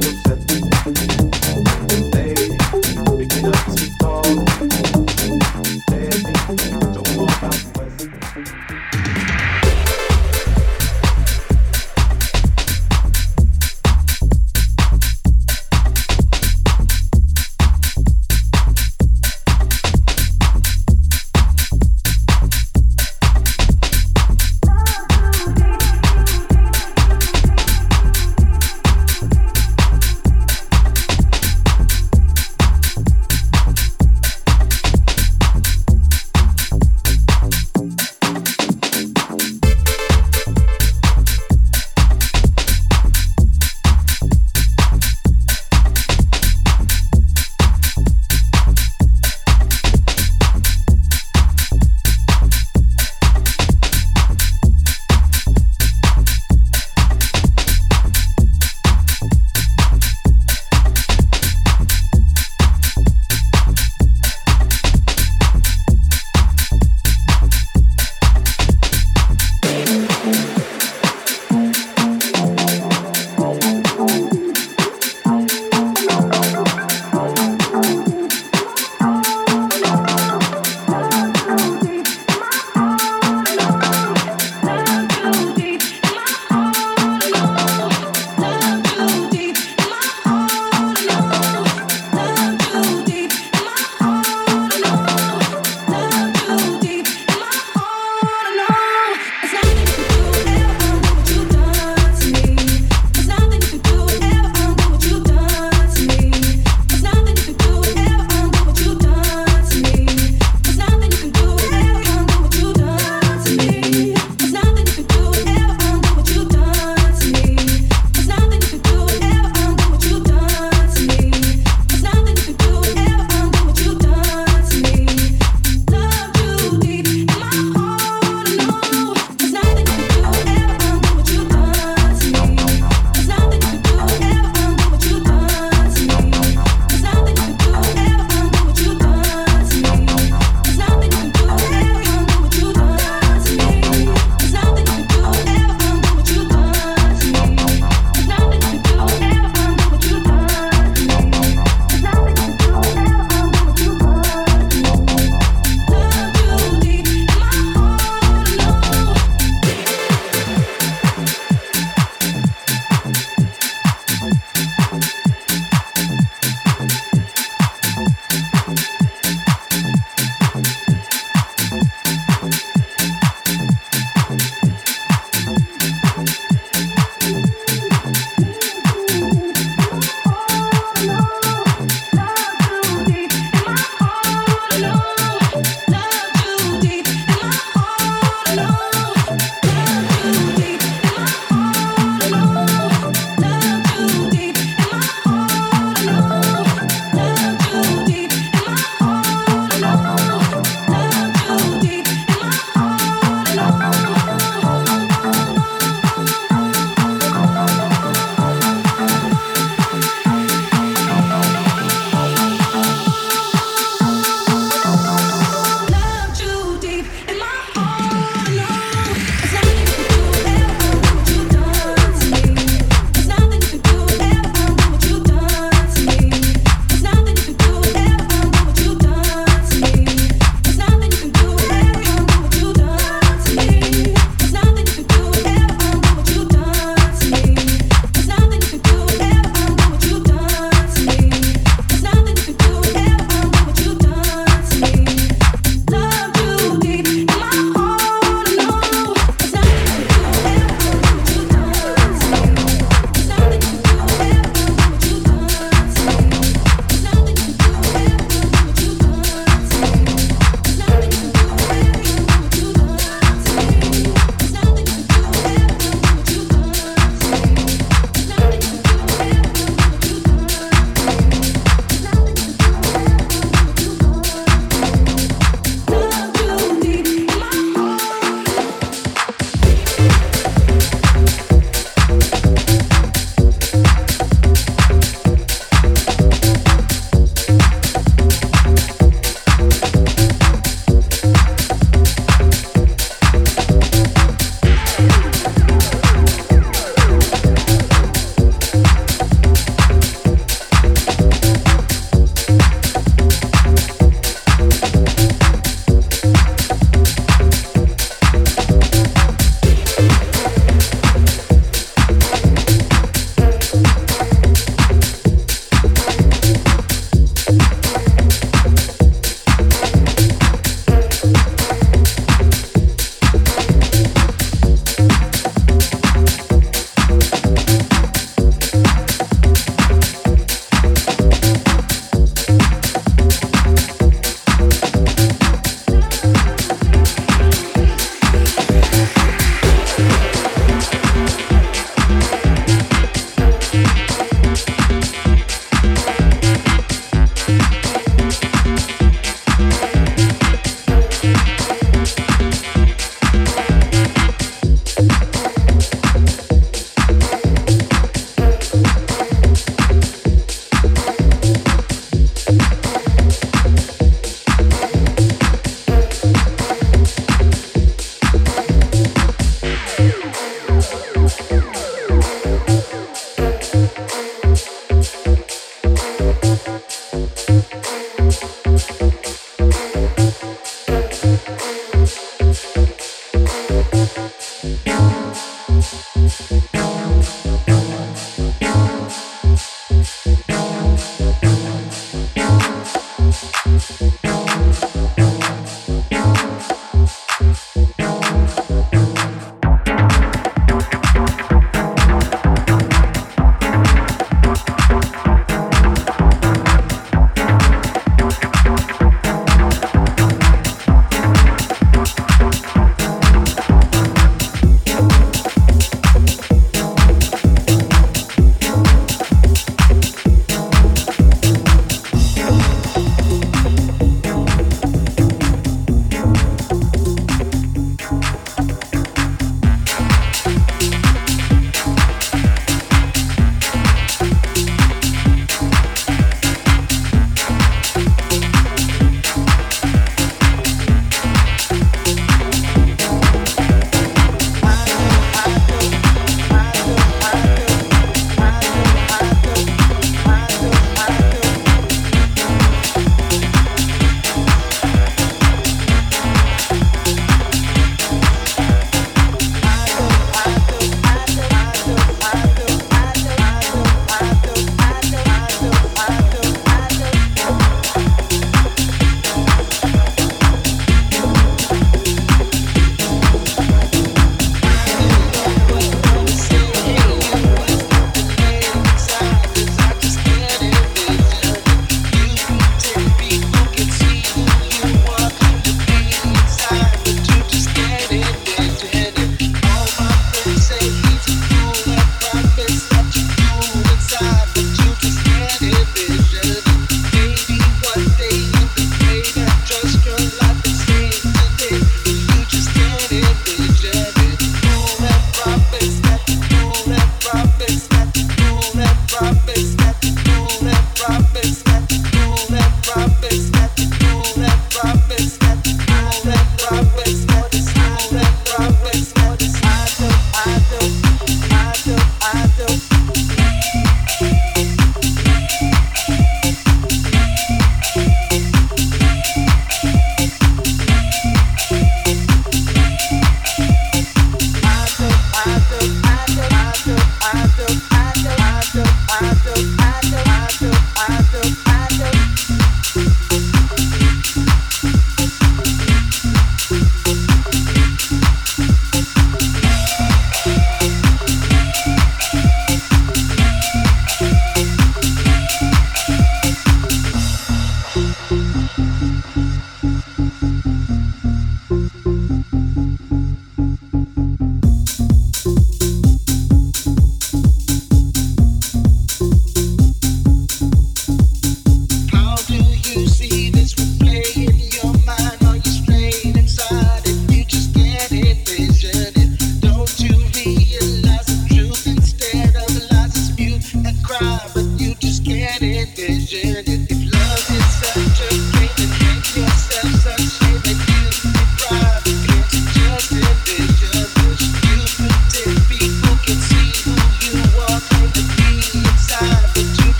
Thank you.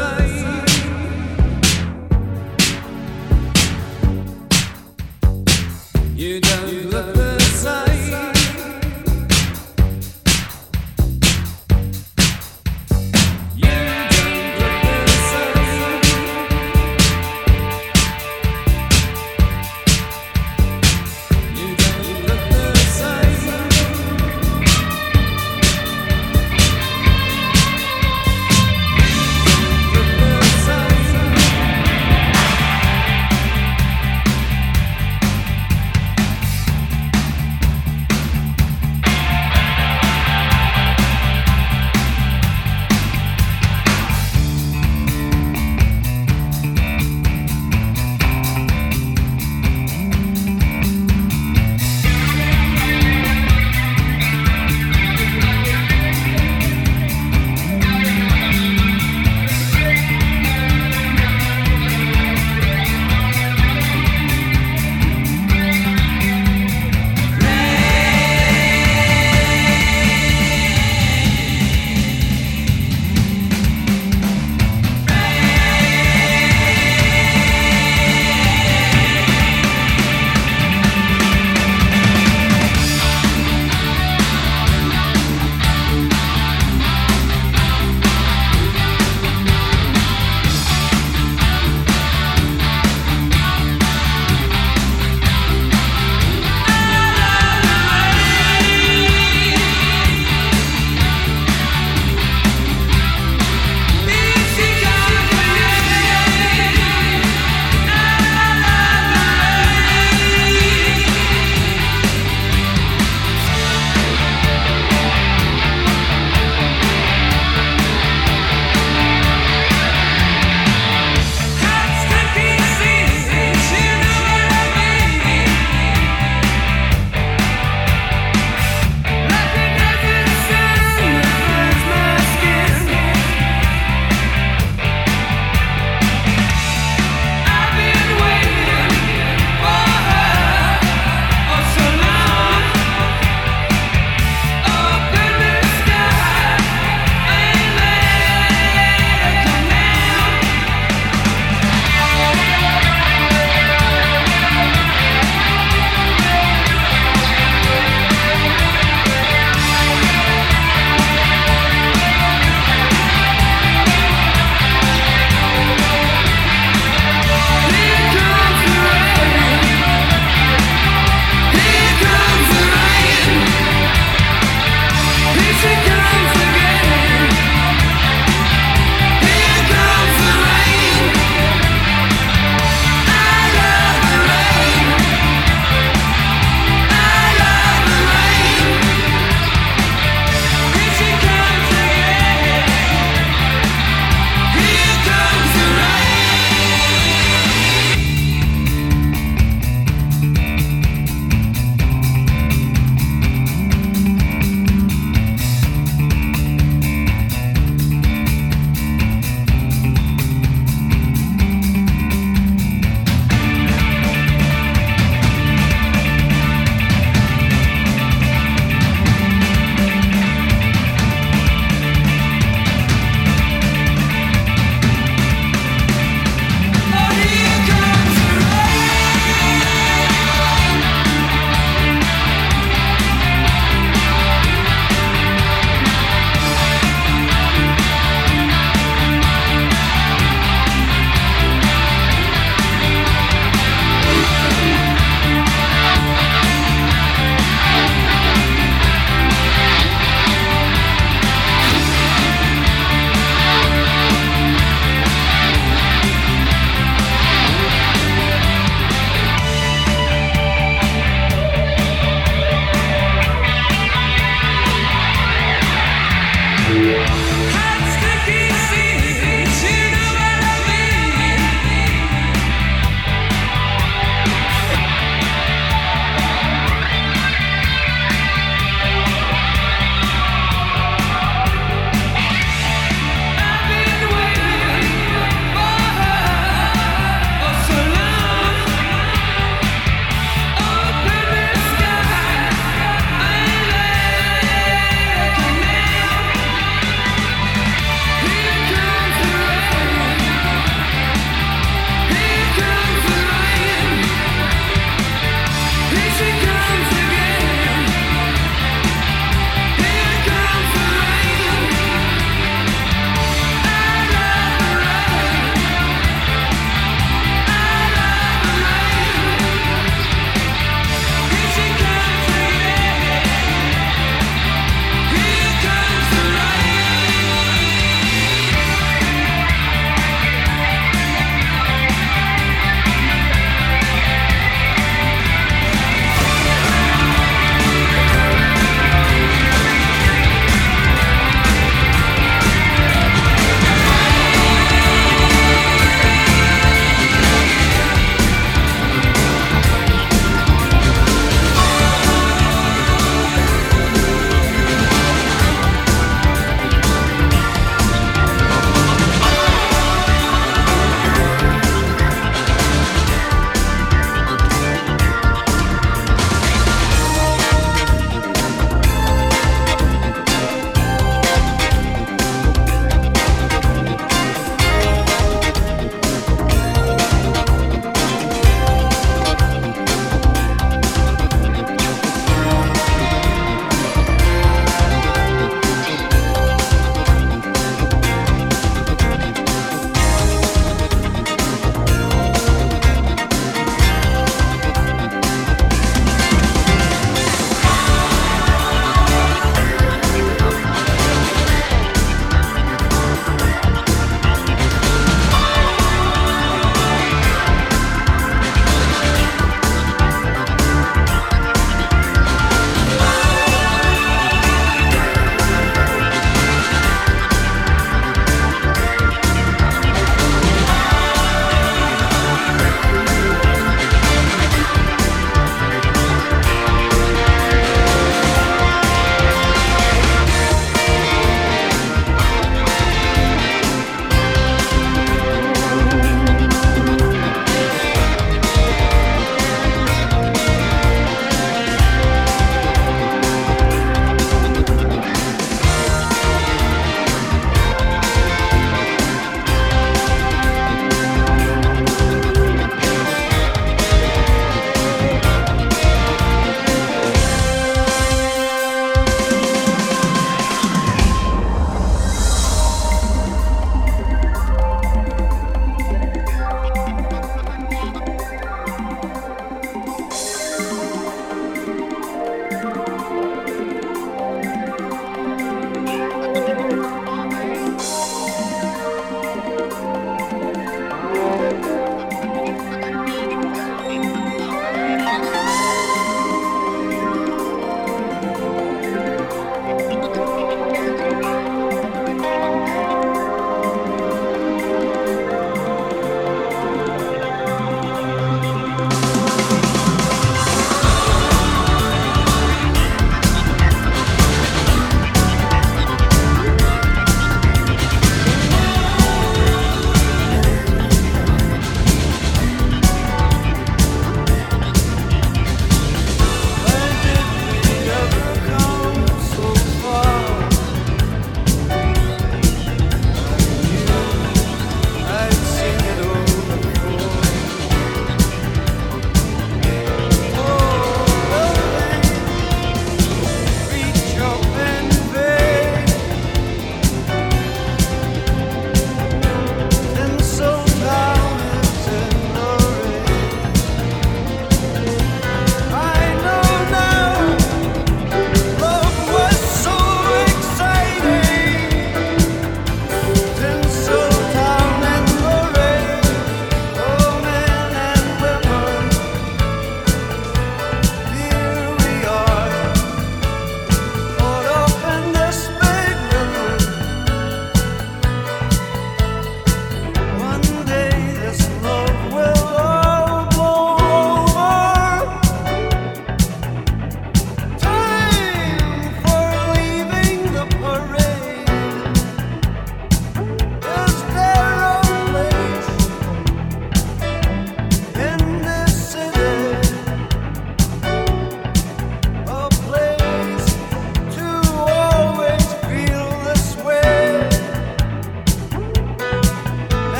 I